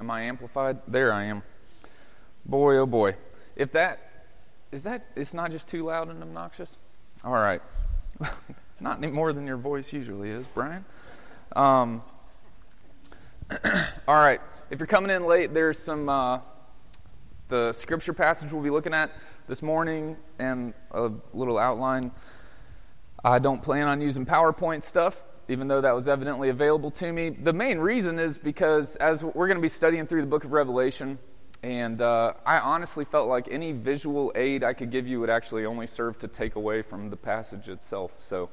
Am I amplified? There I am. Boy, oh boy. If that is that it's not just too loud and obnoxious? All right. not any more than your voice usually is, Brian. Um, all right. If you're coming in late, there's some uh, the scripture passage we'll be looking at this morning and a little outline. I don't plan on using PowerPoint stuff, even though that was evidently available to me. The main reason is because as we're going to be studying through the book of Revelation, and uh, I honestly felt like any visual aid I could give you would actually only serve to take away from the passage itself. So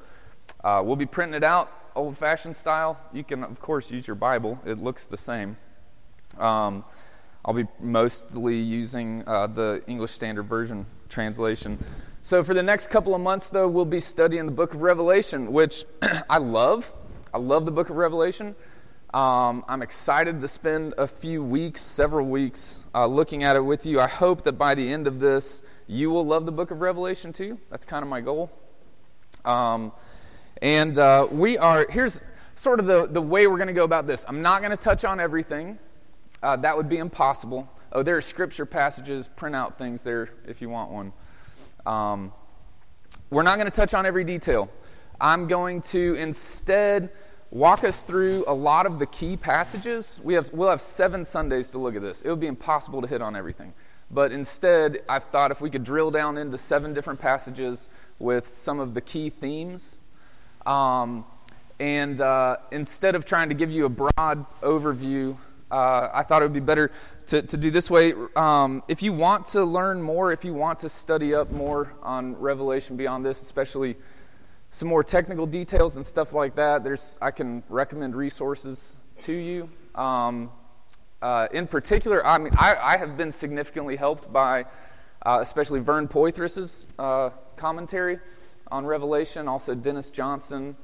uh, we'll be printing it out old fashioned style. You can, of course, use your Bible, it looks the same. Um, I'll be mostly using uh, the English Standard Version translation. So, for the next couple of months, though, we'll be studying the book of Revelation, which I love. I love the book of Revelation. Um, I'm excited to spend a few weeks, several weeks, uh, looking at it with you. I hope that by the end of this, you will love the book of Revelation too. That's kind of my goal. Um, and uh, we are, here's sort of the, the way we're going to go about this. I'm not going to touch on everything, uh, that would be impossible. Oh, there are scripture passages, print out things there if you want one. Um, we're not going to touch on every detail. I'm going to instead walk us through a lot of the key passages. We have, we'll have seven Sundays to look at this. It would be impossible to hit on everything. But instead, I've thought if we could drill down into seven different passages with some of the key themes. Um, and uh, instead of trying to give you a broad overview uh, I thought it would be better to, to do this way. Um, if you want to learn more, if you want to study up more on Revelation beyond this, especially some more technical details and stuff like that, there's I can recommend resources to you. Um, uh, in particular, I mean, I, I, have been significantly helped by, uh, especially Vern Poythress's uh, commentary on Revelation. Also, Dennis Johnson.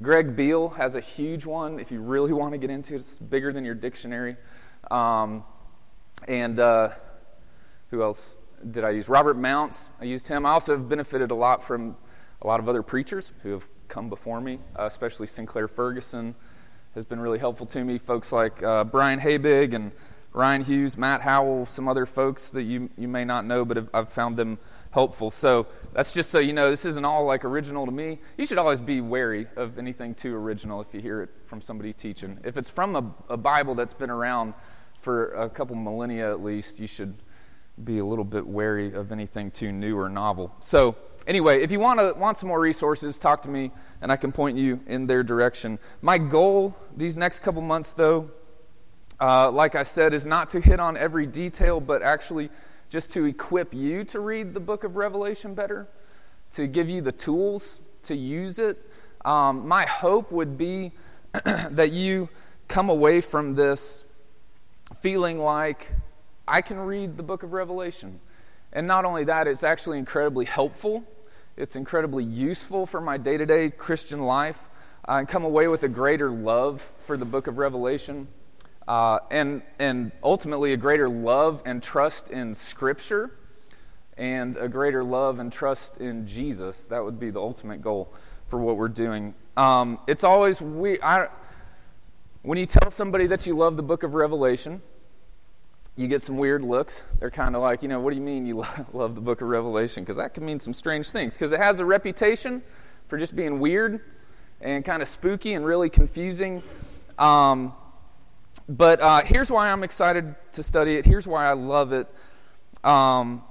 Greg Beale has a huge one if you really want to get into it. It's bigger than your dictionary. Um, and uh, who else did I use? Robert Mounce. I used him. I also have benefited a lot from a lot of other preachers who have come before me, uh, especially Sinclair Ferguson has been really helpful to me. Folks like uh, Brian Habig and Ryan Hughes, Matt Howell, some other folks that you, you may not know, but have, I've found them helpful. So that's just so you know, this isn't all like original to me. You should always be wary of anything too original if you hear it from somebody teaching. If it's from a, a Bible that's been around for a couple millennia at least, you should be a little bit wary of anything too new or novel. So, anyway, if you want to want some more resources, talk to me and I can point you in their direction. My goal these next couple months, though, uh, like I said, is not to hit on every detail, but actually just to equip you to read the book of Revelation better, to give you the tools to use it. Um, my hope would be that you come away from this feeling like I can read the book of Revelation. And not only that, it's actually incredibly helpful, it's incredibly useful for my day to day Christian life. I come away with a greater love for the book of Revelation uh, and, and ultimately a greater love and trust in Scripture and a greater love and trust in Jesus. That would be the ultimate goal for what we're doing. Um, it's always we. I, when you tell somebody that you love the book of Revelation, you get some weird looks. They're kind of like, you know, what do you mean you love the book of Revelation? Because that can mean some strange things. Because it has a reputation for just being weird and kind of spooky and really confusing. Um, but uh, here's why I'm excited to study it. Here's why I love it. Um,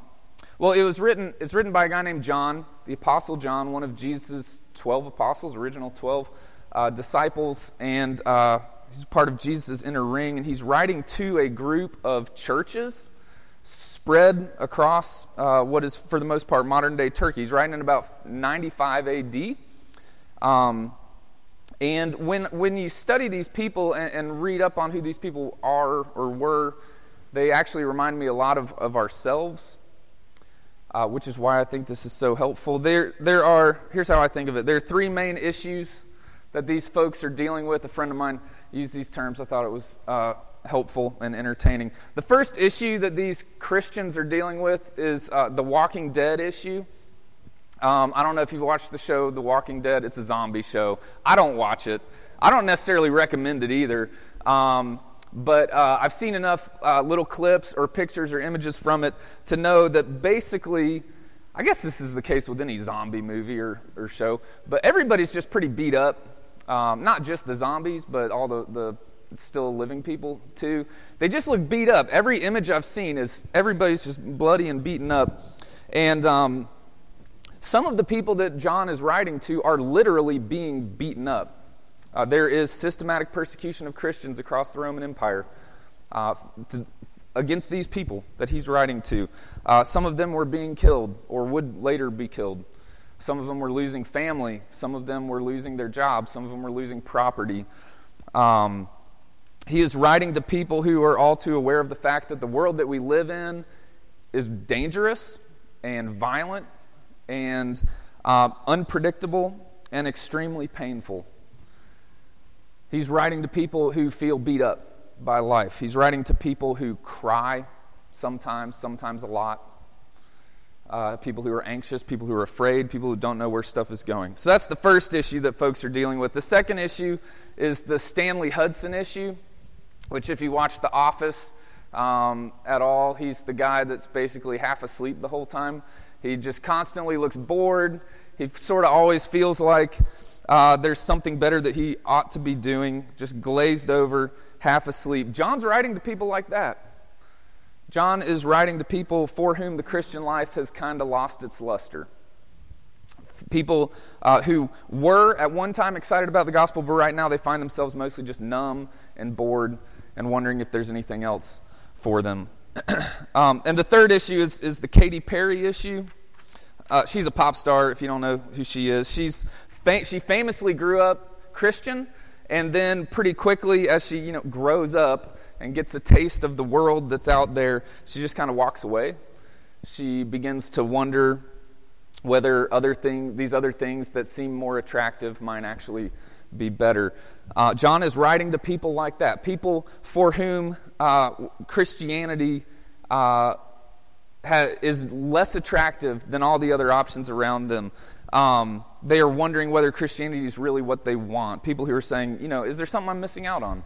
well, it was written. It's written by a guy named John, the Apostle John, one of Jesus' twelve apostles, original twelve uh, disciples, and uh, he's part of Jesus' inner ring. And he's writing to a group of churches spread across uh, what is, for the most part, modern day Turkey. He's writing in about 95 A.D. Um, and when, when you study these people and, and, read up on who these people are or were, they actually remind me a lot of, of ourselves, uh, which is why I think this is so helpful. There, there are, here's how I think of it there are three main issues that these folks are dealing with. A friend of mine used these terms. I thought it was uh, helpful and entertaining. The first issue that these Christians are dealing with is uh, the Walking Dead issue. Um, I don't know if you've watched the show The Walking Dead. It's a zombie show. I don't watch it. I don't necessarily recommend it either. Um, but uh, I've seen enough uh, little clips or pictures or images from it to know that basically, I guess this is the case with any zombie movie or, or show, but everybody's just pretty beat up. Um, not just the zombies, but all the, the still living people too. They just look beat up. Every image I've seen is everybody's just bloody and beaten up. And um, some of the people that John is writing to are literally being beaten up. Uh, there is systematic persecution of Christians across the Roman Empire uh, to, against these people that he's writing to. Uh, some of them were being killed or would later be killed. Some of them were losing family. Some of them were losing their jobs. Some of them were losing property. Um, he is writing to people who are all too aware of the fact that the world that we live in is dangerous and violent and uh, unpredictable and extremely painful. He's writing to people who feel beat up by life. He's writing to people who cry sometimes, sometimes a lot. Uh, people who are anxious, people who are afraid, people who don't know where stuff is going. So that's the first issue that folks are dealing with. The second issue is the Stanley Hudson issue, which, if you watch The Office um, at all, he's the guy that's basically half asleep the whole time. He just constantly looks bored. He sort of always feels like uh, there's something better that he ought to be doing, just glazed over, half asleep. John's writing to people like that. John is writing to people for whom the Christian life has kind of lost its luster. People uh, who were at one time excited about the gospel, but right now they find themselves mostly just numb and bored and wondering if there's anything else for them. um, and the third issue is, is the Katy Perry issue. Uh, she's a pop star, if you don't know who she is. She's fam- she famously grew up Christian, and then pretty quickly, as she you know grows up and gets a taste of the world that's out there, she just kind of walks away. She begins to wonder whether other thing, these other things that seem more attractive might actually be better. Uh, John is writing to people like that, people for whom uh, Christianity uh, ha- is less attractive than all the other options around them. Um, they are wondering whether Christianity is really what they want. People who are saying, you know, is there something I'm missing out on?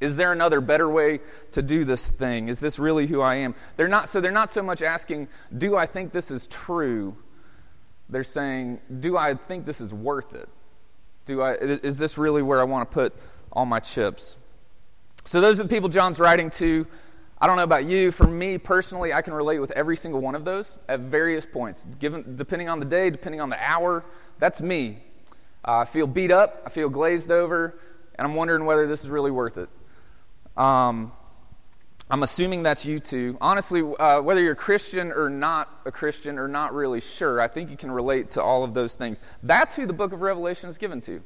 Is there another better way to do this thing? Is this really who I am? They're not so they're not so much asking, do I think this is true? They're saying, do I think this is worth it? Do I is this really where I want to put all my chips? So those are the people John's writing to. I don't know about you. For me personally, I can relate with every single one of those at various points, given depending on the day, depending on the hour. That's me. Uh, I feel beat up. I feel glazed over, and I'm wondering whether this is really worth it. Um, I'm assuming that's you too. Honestly, uh, whether you're a Christian or not a Christian or not really sure, I think you can relate to all of those things. That's who the book of Revelation is given to.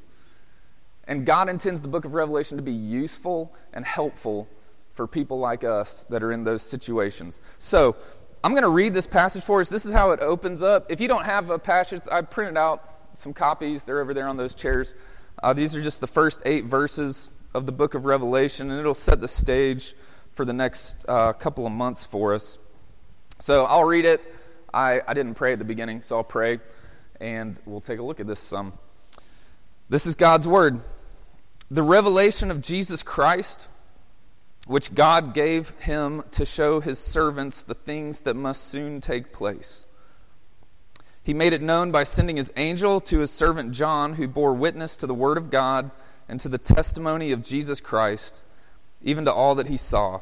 And God intends the book of Revelation to be useful and helpful for people like us that are in those situations. So, I'm going to read this passage for us. This is how it opens up. If you don't have a passage, I printed out some copies. They're over there on those chairs. Uh, these are just the first eight verses of the book of Revelation, and it'll set the stage for the next uh, couple of months for us. So I'll read it. I, I didn't pray at the beginning, so I'll pray, and we'll take a look at this some. This is God's Word. The revelation of Jesus Christ which God gave him to show his servants the things that must soon take place. He made it known by sending his angel to his servant John, who bore witness to the word of God and to the testimony of Jesus Christ, even to all that he saw.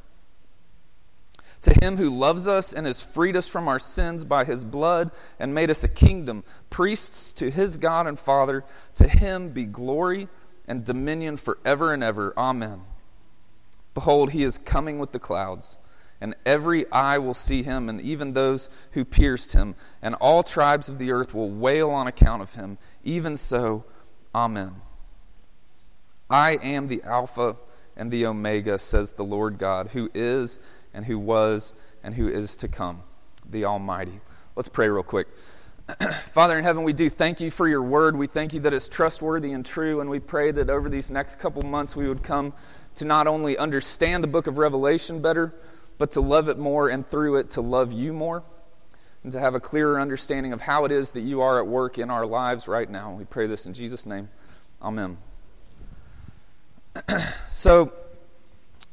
To him who loves us and has freed us from our sins by his blood and made us a kingdom, priests to his God and Father, to him be glory and dominion forever and ever. Amen. Behold, he is coming with the clouds and every eye will see him, and even those who pierced him, and all tribes of the earth will wail on account of him. Even so, Amen. I am the Alpha and the Omega, says the Lord God, who is and who was and who is to come, the Almighty. Let's pray real quick. Father in heaven, we do thank you for your word. We thank you that it's trustworthy and true, and we pray that over these next couple months we would come to not only understand the book of Revelation better, but to love it more and through it to love you more and to have a clearer understanding of how it is that you are at work in our lives right now. We pray this in Jesus' name. Amen. so,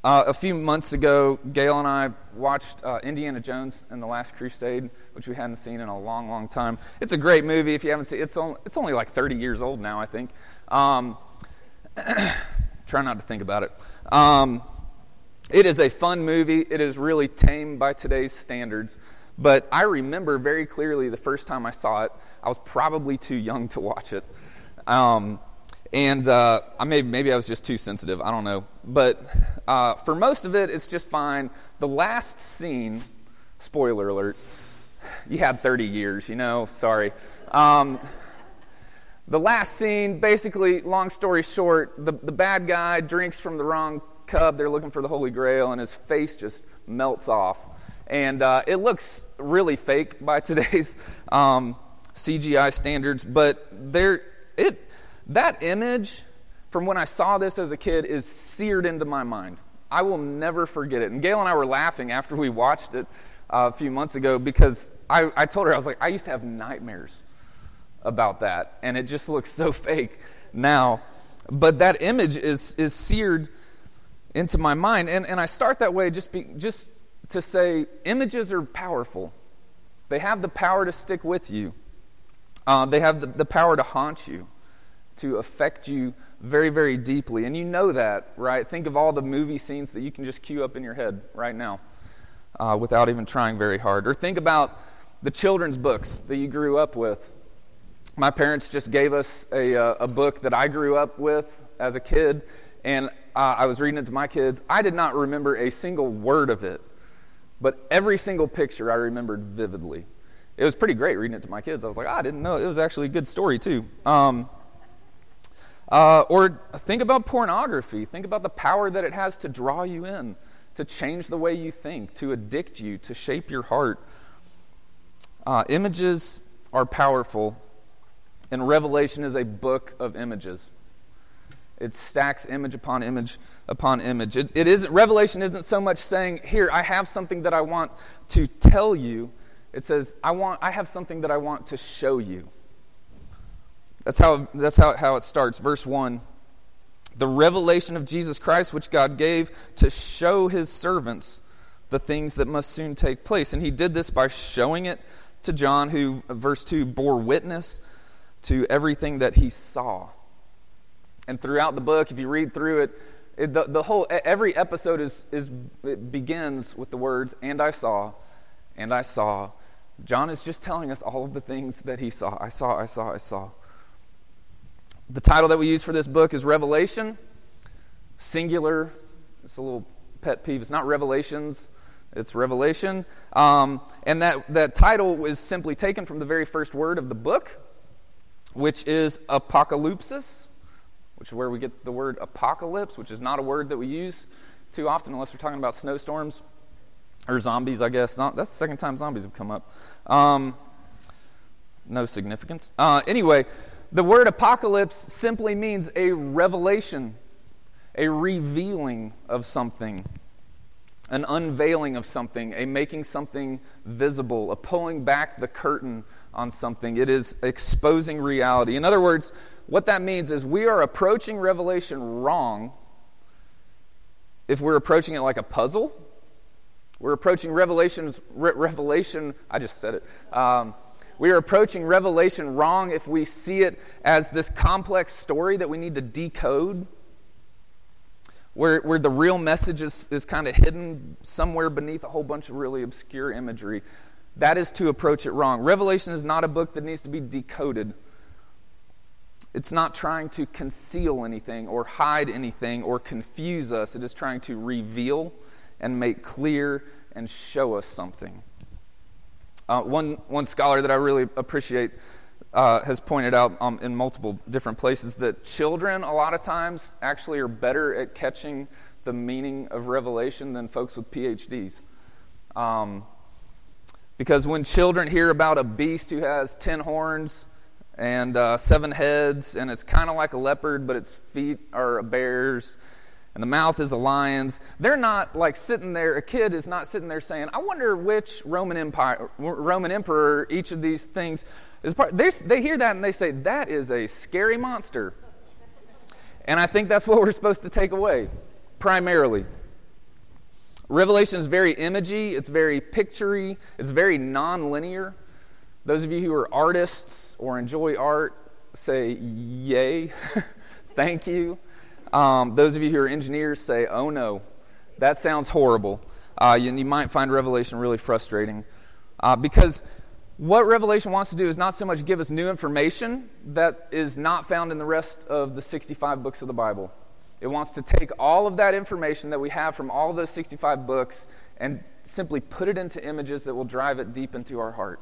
uh, a few months ago, Gail and I watched uh, Indiana Jones and the Last Crusade, which we hadn't seen in a long, long time. It's a great movie. If you haven't seen it, it's only, it's only like 30 years old now, I think. Um, try not to think about it. Um, it is a fun movie. It is really tame by today's standards. But I remember very clearly the first time I saw it. I was probably too young to watch it. Um, and uh, I may, maybe I was just too sensitive. I don't know. But uh, for most of it, it's just fine. The last scene, spoiler alert, you had 30 years, you know, sorry. Um, the last scene, basically, long story short, the, the bad guy drinks from the wrong cup. They're looking for the Holy Grail, and his face just melts off. And uh, it looks really fake by today's um, CGI standards, but there, it that image from when I saw this as a kid is seared into my mind. I will never forget it. And Gail and I were laughing after we watched it uh, a few months ago because I, I told her, I was like, I used to have nightmares about that. And it just looks so fake now. But that image is, is seared into my mind. And, and I start that way just, be, just to say images are powerful, they have the power to stick with you, uh, they have the, the power to haunt you to affect you very, very deeply. And you know that, right? Think of all the movie scenes that you can just cue up in your head right now uh, without even trying very hard. Or think about the children's books that you grew up with. My parents just gave us a, uh, a book that I grew up with as a kid, and uh, I was reading it to my kids. I did not remember a single word of it, but every single picture I remembered vividly. It was pretty great reading it to my kids. I was like, oh, I didn't know. It was actually a good story, too. Um, uh, or think about pornography. Think about the power that it has to draw you in, to change the way you think, to addict you, to shape your heart. Uh, images are powerful, and Revelation is a book of images. It stacks image upon image upon image. It, it isn't, Revelation isn't so much saying, Here, I have something that I want to tell you. It says, I, want, I have something that I want to show you. That's how, that's how, how it starts. Verse 1 The revelation of Jesus Christ, which God gave to show his servants the things that must soon take place. And he did this by showing it to John, who, verse 2, bore witness to everything that he saw. And throughout the book, if you read through it, it the, the whole every episode is, is it begins with the words and i saw and i saw john is just telling us all of the things that he saw i saw i saw i saw the title that we use for this book is Revelation, singular. It's a little pet peeve. It's not Revelations, it's Revelation. Um, and that, that title is simply taken from the very first word of the book, which is apocalypsis, which is where we get the word apocalypse, which is not a word that we use too often unless we're talking about snowstorms or zombies, I guess. That's the second time zombies have come up. Um, no significance. Uh, anyway, the word apocalypse simply means a revelation, a revealing of something, an unveiling of something, a making something visible, a pulling back the curtain on something. It is exposing reality. In other words, what that means is we are approaching Revelation wrong if we're approaching it like a puzzle. We're approaching Revelation's re- Revelation. I just said it. Um, we are approaching Revelation wrong if we see it as this complex story that we need to decode, where, where the real message is, is kind of hidden somewhere beneath a whole bunch of really obscure imagery. That is to approach it wrong. Revelation is not a book that needs to be decoded. It's not trying to conceal anything or hide anything or confuse us. It is trying to reveal and make clear and show us something. Uh, one, one scholar that I really appreciate uh, has pointed out um, in multiple different places that children, a lot of times, actually are better at catching the meaning of Revelation than folks with PhDs. Um, because when children hear about a beast who has ten horns and uh, seven heads, and it's kind of like a leopard, but its feet are a bear's, and the mouth is a lion's, they're not like sitting there. A kid is not sitting there saying, "I wonder which Roman Empire, Roman emperor, each of these things is part." They, they hear that and they say, "That is a scary monster." And I think that's what we're supposed to take away, primarily. Revelation is very imagey, it's very picturey, it's very non-linear. Those of you who are artists or enjoy art say, Yay, thank you. Um, those of you who are engineers say, Oh no, that sounds horrible. Uh, you, you, might find Revelation really frustrating. Uh, because what Revelation wants to do is not so much give us new information that is not found in the rest of the 65 books of the Bible. It wants to take all of that information that we have from all those 65 books and simply put it into images that will drive it deep into our heart.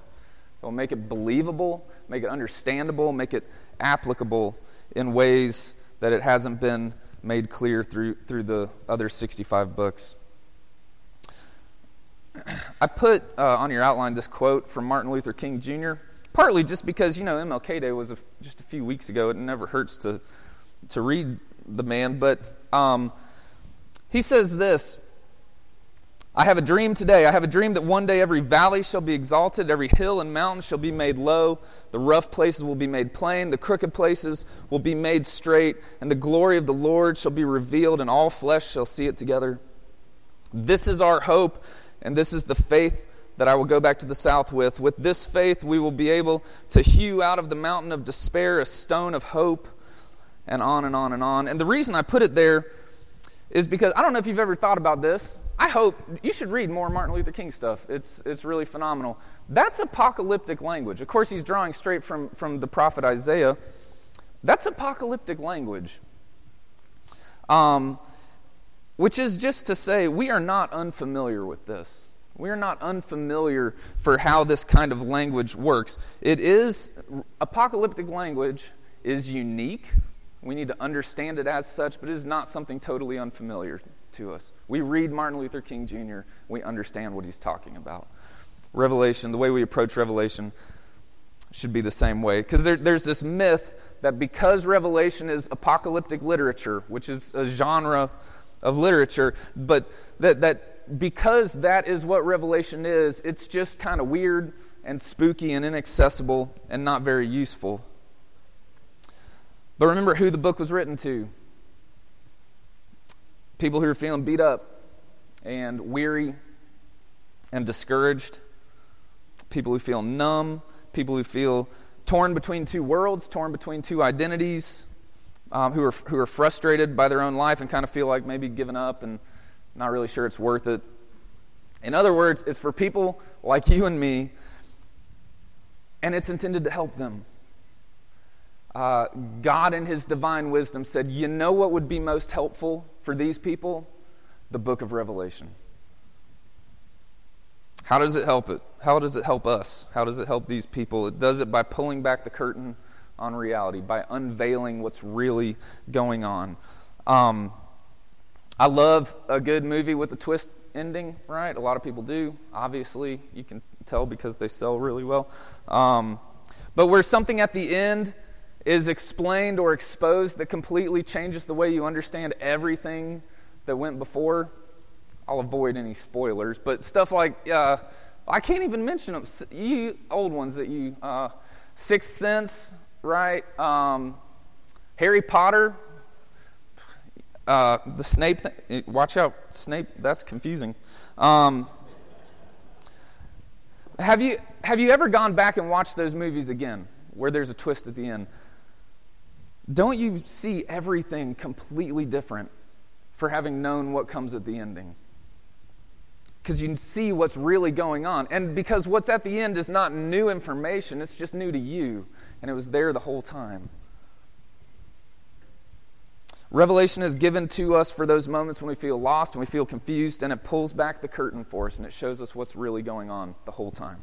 It will make it believable, make it understandable, make it applicable in ways that it hasn't been made clear through, through the other 65 books. I put uh, on your outline this quote from Martin Luther King Jr., partly just because, you know, MLK Day was a, just a few weeks ago. It never hurts to, to read the man, but um, he says this I have a dream today. I have a dream that one day every valley shall be exalted, every hill and mountain shall be made low, the rough places will be made plain, the crooked places will be made straight, and the glory of the Lord shall be revealed, and all flesh shall see it together. This is our hope, and this is the faith that I will go back to the south with. With this faith, we will be able to hew out of the mountain of despair a stone of hope, and on and on and on. And the reason I put it there is because I don't know if you've ever thought about this. I hope you should read more Martin Luther King stuff. It's, it's really phenomenal. That's apocalyptic language. Of course, he's drawing straight from, from the prophet Isaiah. That's apocalyptic language. Um, which is just to say, we are not unfamiliar with this. We are not unfamiliar for how this kind of language works. It is, apocalyptic language is unique. We need to understand it as such, but it is not something totally unfamiliar to us. We read Martin Luther King Jr., we understand what he's talking about. Revelation, the way we approach Revelation, should be the same way. Because there, there's this myth that because Revelation is apocalyptic literature, which is a genre of literature, but that, that because that is what Revelation is, it's just kind of weird and spooky and inaccessible and not very useful. But remember who the book was written to people who are feeling beat up and weary and discouraged, people who feel numb, people who feel torn between two worlds, torn between two identities, um, who, are, who are frustrated by their own life and kind of feel like maybe giving up and not really sure it's worth it. In other words, it's for people like you and me, and it's intended to help them. Uh, God, in His divine wisdom, said, You know what would be most helpful for these people? The book of Revelation. How does it help it? How does it help us? How does it help these people? It does it by pulling back the curtain on reality, by unveiling what's really going on. Um, I love a good movie with a twist ending, right? A lot of people do. Obviously, you can tell because they sell really well. Um, but where something at the end is explained or exposed that completely changes the way you understand everything that went before, I'll avoid any spoilers. But stuff like, uh, I can't even mention them. You old ones that you, uh, Sixth Sense, right? Um, Harry Potter, uh, the Snape thing. Watch out, Snape. That's confusing. Um, have you have you ever gone back and watched those movies again, where there's a twist at the end? Don't you see everything completely different for having known what comes at the ending? Because you see what's really going on. And because what's at the end is not new information, it's just new to you. And it was there the whole time. Revelation is given to us for those moments when we feel lost and we feel confused, and it pulls back the curtain for us and it shows us what's really going on the whole time.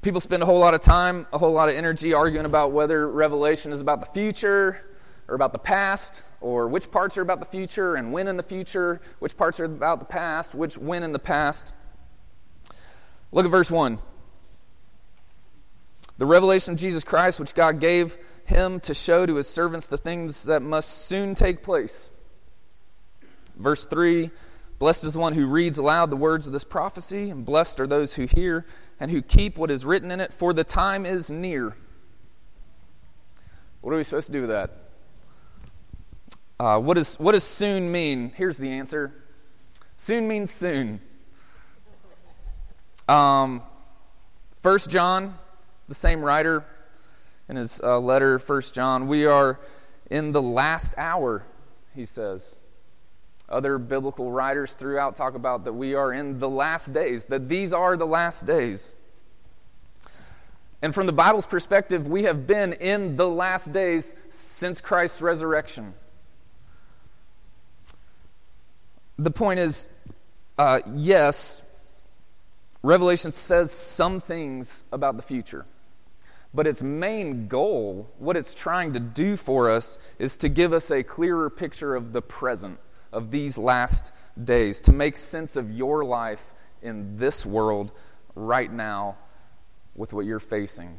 People spend a whole lot of time, a whole lot of energy arguing about whether Revelation is about the future, or about the past, or which parts are about the future, and when in the future, which parts are about the past, which when in the past. Look at verse 1. The revelation of Jesus Christ, which God gave him to show to his servants the things that must soon take place. Verse 3 Blessed is the one who reads aloud the words of this prophecy, and blessed are those who hear and who keep what is written in it, for the time is near. What are we supposed to do with that? Uh, what, is, what does soon mean? Here's the answer soon means soon. Um, First John, the same writer in his uh, letter, First John, we are in the last hour, he says. Other biblical writers throughout talk about that we are in the last days, that these are the last days. And from the Bible's perspective, we have been in the last days since Christ's resurrection. The point is uh, yes, Revelation says some things about the future. But its main goal, what it's trying to do for us, is to give us a clearer picture of the present, of these last days, to make sense of your life in this world right now with what you're facing.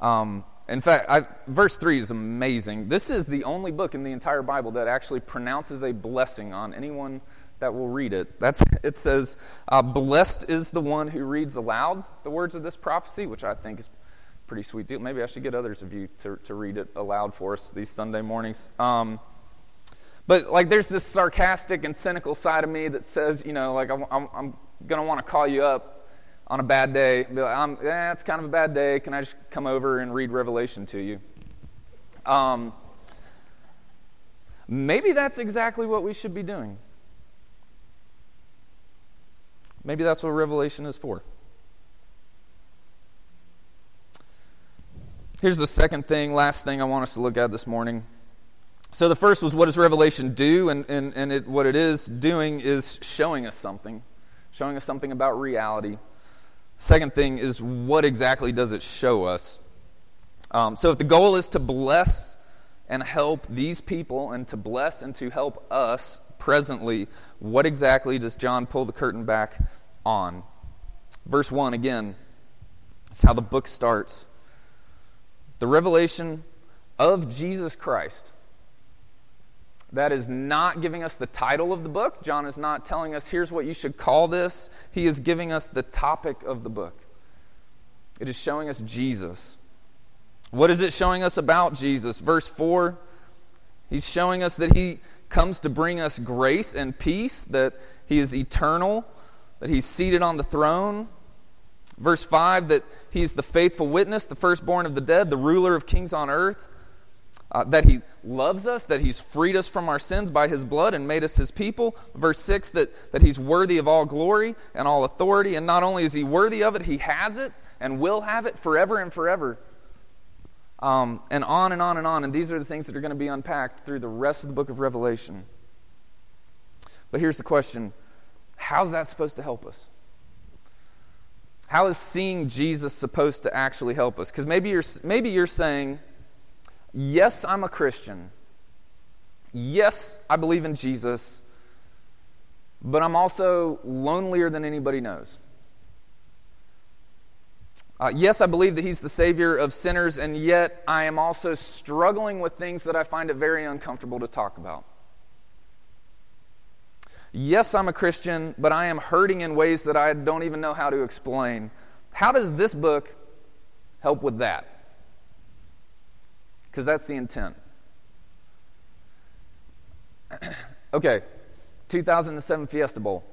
Um, in fact, I, verse 3 is amazing. This is the only book in the entire Bible that actually pronounces a blessing on anyone that will read it. That's, it says, uh, Blessed is the one who reads aloud the words of this prophecy, which I think is pretty sweet deal. Maybe I should get others of you to, to read it aloud for us these Sunday mornings. Um, but like, there's this sarcastic and cynical side of me that says, you know, like I'm, I'm, I'm to want to call you up on a bad day. Be like, I'm, eh, it's kind of a bad day. Can I just come over and read Revelation to you? Um, maybe that's exactly what we should be doing. Maybe that's what Revelation is for. Here's the second thing, last thing I want us to look at this morning. So the first was what does Revelation do? And, and, and it, what it is doing is showing us something, showing us something about reality. Second thing is what exactly does it show us? Um, so if the goal is to bless and help these people and to bless and to help us presently, what exactly does John pull the curtain back on. Verse 1 again, it's how the book starts. The revelation of Jesus Christ. That is not giving us the title of the book. John is not telling us, here's what you should call this. He is giving us the topic of the book. It is showing us Jesus. What is it showing us about Jesus? Verse 4 He's showing us that He comes to bring us grace and peace, that He is eternal, that he's seated on the throne. Verse 5 that he's the faithful witness, the firstborn of the dead, the ruler of kings on earth. Uh, that he loves us, that he's freed us from our sins by his blood and made us his people. Verse 6 that, that he's worthy of all glory and all authority. And not only is he worthy of it, he has it and will have it forever and forever. Um, and on and on and on. And these are the things that are going to be unpacked through the rest of the book of Revelation. But here's the question How's that supposed to help us? How is seeing Jesus supposed to actually help us? Because maybe you're, maybe you're saying, Yes, I'm a Christian. Yes, I believe in Jesus. But I'm also lonelier than anybody knows. Uh, yes, I believe that He's the Savior of sinners, and yet I am also struggling with things that I find it very uncomfortable to talk about. Yes, I'm a Christian, but I am hurting in ways that I don't even know how to explain. How does this book help with that? Because that's the intent. okay, 2007 Fiesta Bowl.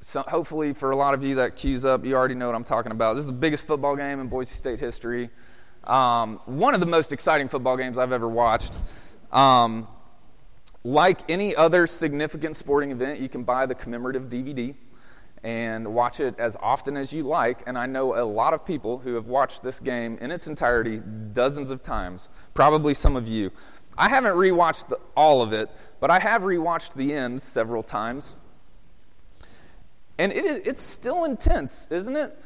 So hopefully, for a lot of you that cues up, you already know what I'm talking about. This is the biggest football game in Boise State history. Um, one of the most exciting football games I've ever watched. Um, like any other significant sporting event, you can buy the commemorative DVD and watch it as often as you like. And I know a lot of people who have watched this game in its entirety dozens of times, probably some of you. I haven't rewatched the, all of it, but I have rewatched the end several times. And it is, it's still intense, isn't it?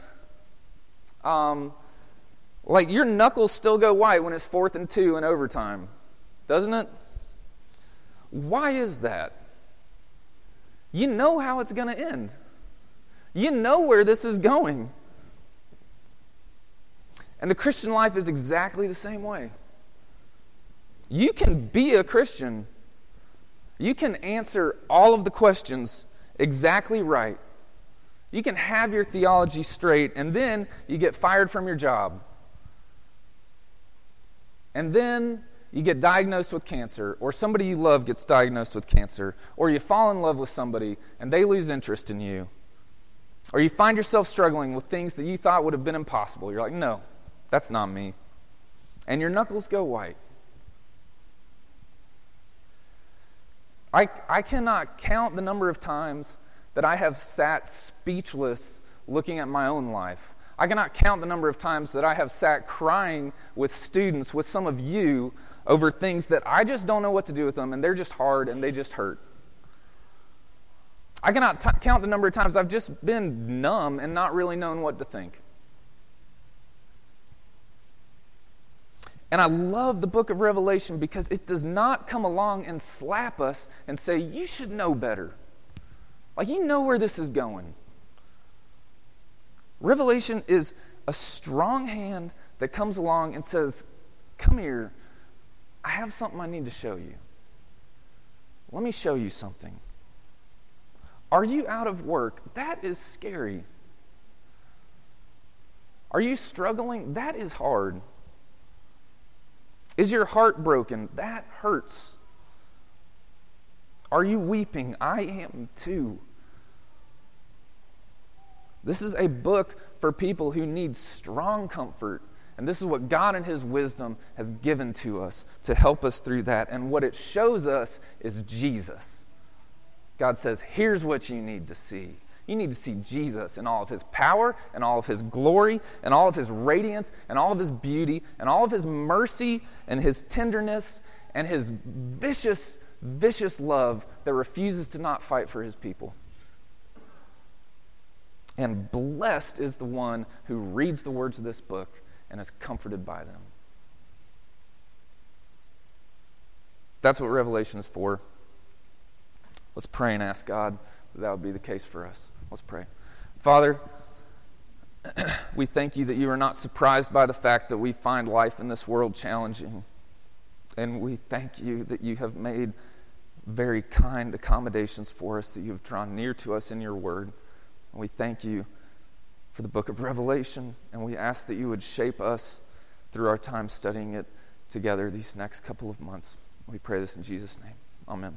Um, Like your knuckles still go white when it's fourth and two in overtime, doesn't it? Why is that? You know how it's going to end. You know where this is going. And the Christian life is exactly the same way. You can be a Christian, you can answer all of the questions exactly right. You can have your theology straight, and then you get fired from your job. And then you get diagnosed with cancer, or somebody you love gets diagnosed with cancer, or you fall in love with somebody and they lose interest in you, or you find yourself struggling with things that you thought would have been impossible. You're like, no, that's not me. And your knuckles go white. I, I cannot count the number of times that I have sat speechless looking at my own life. I cannot count the number of times that I have sat crying with students, with some of you, over things that I just don't know what to do with them, and they're just hard and they just hurt. I cannot t- count the number of times I've just been numb and not really known what to think. And I love the book of Revelation because it does not come along and slap us and say, You should know better. Like, you know where this is going. Revelation is a strong hand that comes along and says, Come here, I have something I need to show you. Let me show you something. Are you out of work? That is scary. Are you struggling? That is hard. Is your heart broken? That hurts. Are you weeping? I am too. This is a book for people who need strong comfort. And this is what God in His wisdom has given to us to help us through that. And what it shows us is Jesus. God says, here's what you need to see. You need to see Jesus in all of his power and all of his glory and all of his radiance and all of his beauty and all of his mercy and his tenderness and his vicious, vicious love that refuses to not fight for his people. And blessed is the one who reads the words of this book and is comforted by them. That's what Revelation is for. Let's pray and ask God that that would be the case for us. Let's pray. Father, we thank you that you are not surprised by the fact that we find life in this world challenging. And we thank you that you have made very kind accommodations for us, that you have drawn near to us in your word. And we thank you for the book of Revelation, and we ask that you would shape us through our time studying it together these next couple of months. We pray this in Jesus' name. Amen.